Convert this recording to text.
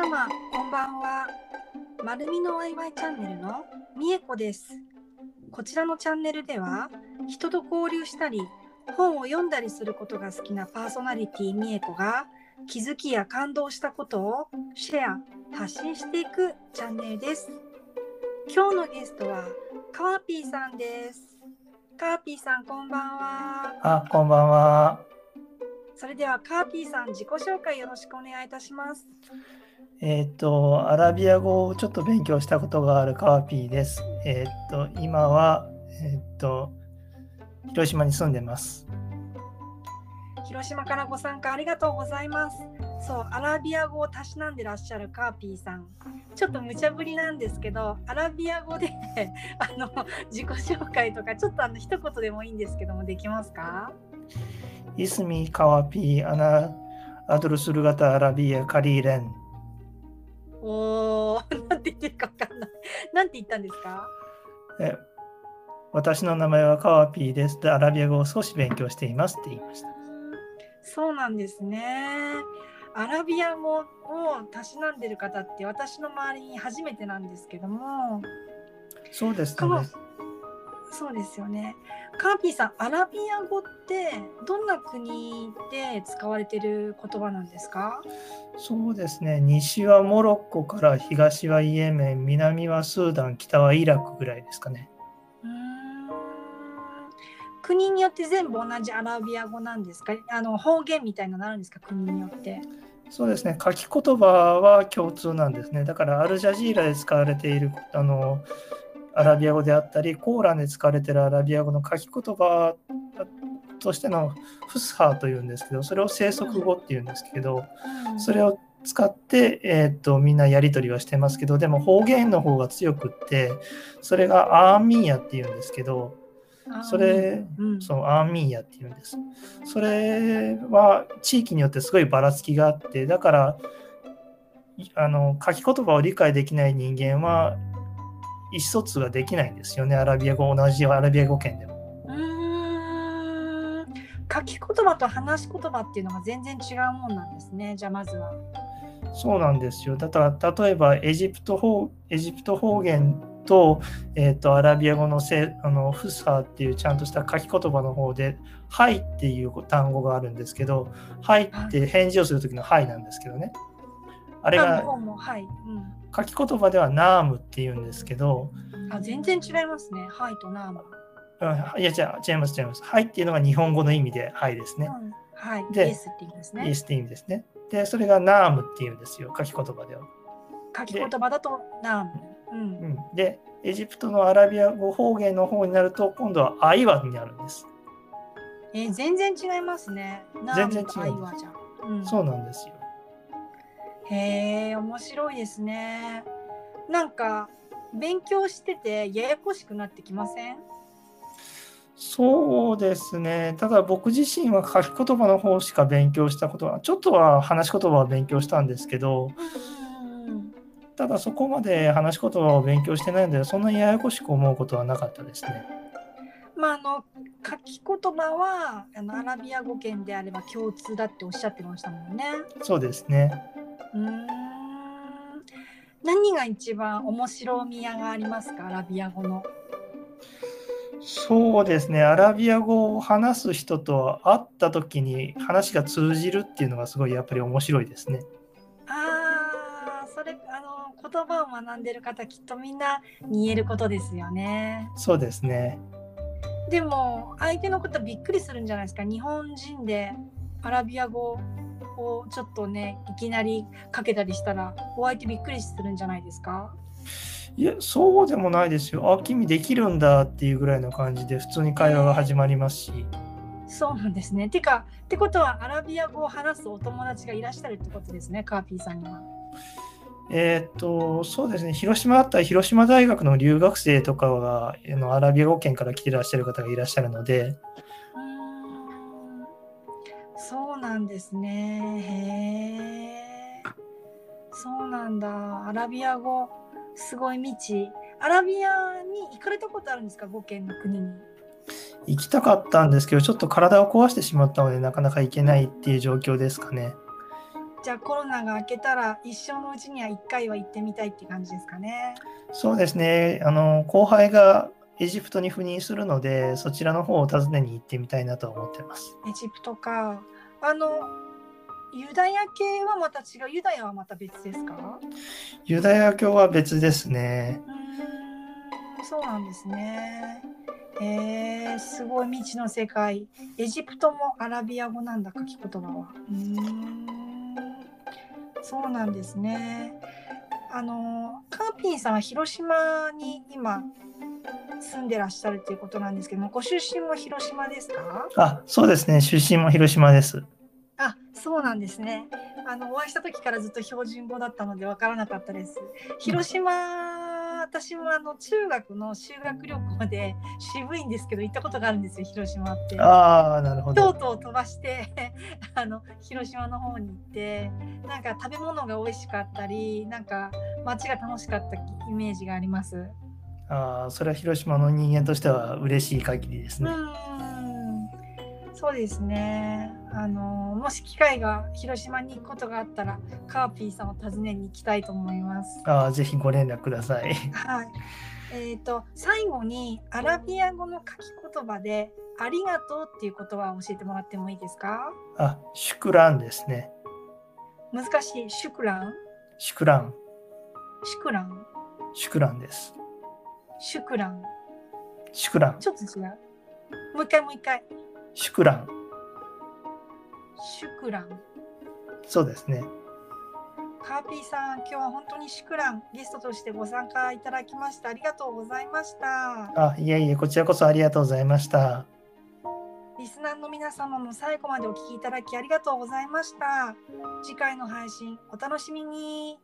様、こんばんは。丸みのワイワイチャンネルのみえこです。こちらのチャンネルでは、人と交流したり、本を読んだりすることが好きなパーソナリティみえこが、気づきや感動したことをシェア、発信していくチャンネルです。今日のゲストは、カワピーさんです。カーピーさん、こんばんは。あ、こんばんは。それではカーピーさん自己紹介よろしくお願いいたします。えっ、と、アラビア語をちょっと勉強したことがあるカワピーです。えっ、と、今は、えっ、と、広島に住んでます。広島からご参加ありがとうございます。そう、アラビア語をたしなんでらっしゃるカーピーさん。ちょっと無茶ぶりなんですけど、アラビア語で あの自己紹介とか、ちょっとあの一言でもいいんですけども、できますか？イスミカワピーアナアドルスルガタアラビアカリーレン。おー、なんて言ってるかわかんない。なんて言ったんですか？え私の名前はカワピーです。でアラビア語を少し勉強していますって言いました。そうなんですね。アラビア語をたしなんでる方って私の周りに初めてなんですけども、そうですね。そうですよね。カーピーさん、アラビア語ってどんな国で使われてる言葉なんですか？そうですね。西はモロッコから東はイエメン、南はスーダン、北はイラクぐらいですかね。うーん国によって全部同じアラビア語なんですか？あの方言みたいなのあるんですか？国によって。そうですね。書き言葉は共通なんですね。だからアルジャジーラで使われているあのアラビア語であったり、コーランで使われているアラビア語の書き言葉としてのフスハーというんですけど、それを生息語っていうんですけど、それを使って、えーっとみんなやり取りはしてますけど、でも方言の方が強くって、それがアーミーヤっていうんですけど、それうん。そうアーミーヤっていうんです。それは地域によってすごいばらつきがあって、だからいあの書き言葉を理解できない人間は意思疎通ができないんですよね、アラビア語、同じアラビア語圏でも。うーん書き言葉と話し言葉っていうのが全然違うもんなんですね。じゃあまずは。そうなんですよ。だから例えばエジプト方エジプト方言と,、えー、とアラビア語のせあのフスハーっていうちゃんとした書き言葉の方で「はい」っていう単語があるんですけど「はい」って返事をする時の「はい」なんですけどね。あれあがはい、う書き言葉では「ナーム」っていうんですけどん。あ全然違いますね。はいとナーマ。うんいや違う違います違います。はいっていうのが日本語の意味で「はい」ですね。うんはい。でイエスって言うんですねイエ。スって意味ですね。でそれが「ナーム」っていうんですよ書き言葉では。書き言葉だとナーム。うん。うん、でエジプトのアラビア語方言の方になると今度はアイワになるんです。えー全然違いますね。全然違うとアイワじゃん。うん、そうなんですよ。へえ面白いですね。なんか勉強しててややこしくなってきません？そうですね。ただ僕自身は書き言葉の方しか勉強したことは、ちょっとは話し言葉は勉強したんですけど、ただそこまで話し言葉を勉強してないので、そんなにややこしく思うことはなかったですね。まああの書き言葉はあのアラビア語圏であれば共通だっておっしゃってましたもんね。そうですね。うーん何が一番面白みやがありますか？アラビア語の。そうですね。アラビア語を話す人と会った時に話が通じるっていうのがすごいやっぱり面白いですね。ああそれあの言葉を学んでる方きっとみんなに言えることですよね。そうですね。でも相手のことびっくりするんじゃないですか日本人でアラビア語をちょっとねいきなりかけたりしたらお相手びっくりするんじゃないですか？いや、そうでもないですよ。あ、君できるんだっていうぐらいの感じで普通に会話が始まりますし。そうなんですね。てかってことはアラビア語を話すお友達がいらっしゃるってことですねカーピーさんには。えーっと、そうですね、広島だったら広島大学の留学生とかがあのアラビア語圏から来てらっしゃる方がいらっしゃるので、そうなんですね。へえ。そうなんだ。アラビア語すごい未知。アラビアに行かれたことあるんですか？5県の国に。行きたかったんですけど、ちょっと体を壊してしまったので、なかなか行けないっていう状況ですかね。じゃあコロナが明けたら一生のうちには1回は行ってみたいって感じですかね。そうですね。あの、後輩がエジプトに赴任するので、そちらの方を訪ねに行ってみたいなと思ってます。エジプトか。あの、ユダヤ系はまた違う？ユダヤはまた別ですか？ユダヤ教は別ですね。そうなんですね。えー、すごい未知の世界。エジプトもアラビア語なんだ、書き言葉は。うーん、そうなんですね。あの、カーピーさんは広島に今住んでらっしゃるということなんですけども、ご出身も広島ですか？あ、そうですね。出身も広島です。あ、そうなんですね。あのお会いした時からずっと標準語だったので分からなかったです。広島、私もあの中学の修学旅行で渋いんですけど行ったことがあるんですよ、広島って。ああ、なるほど。京都を飛ばして あの広島の方に行ってなんか食べ物が美味しかったりなんか街が楽しかったイメージがあります。ああ、それは広島の人間としては嬉しい限りですうね。んそうですね。あのもし機会が広島に行くことがあったらカーピーさんを訪ねに行きたいと思います。ああ、ぜひご連絡ください。はい。えっ、と最後にアラビア語の書き言葉でありがとうっていう言葉を教えてもらってもいいですか？あ、シュクランですね。難しいシュクラン、シュクラン、シュクラン、シュクランです。シュクラン。シュクラン、ちょっと違う。もう一回もう一回。シュクラン。シュクラン。そうですね。カーピーさん、今日は本当にシュクランゲストとしてご参加いただきました。ありがとうございました。あ、いえいえ、こちらこそありがとうございました。リスナーの皆様も最後までお聞きいただきありがとうございました。次回の配信お楽しみに。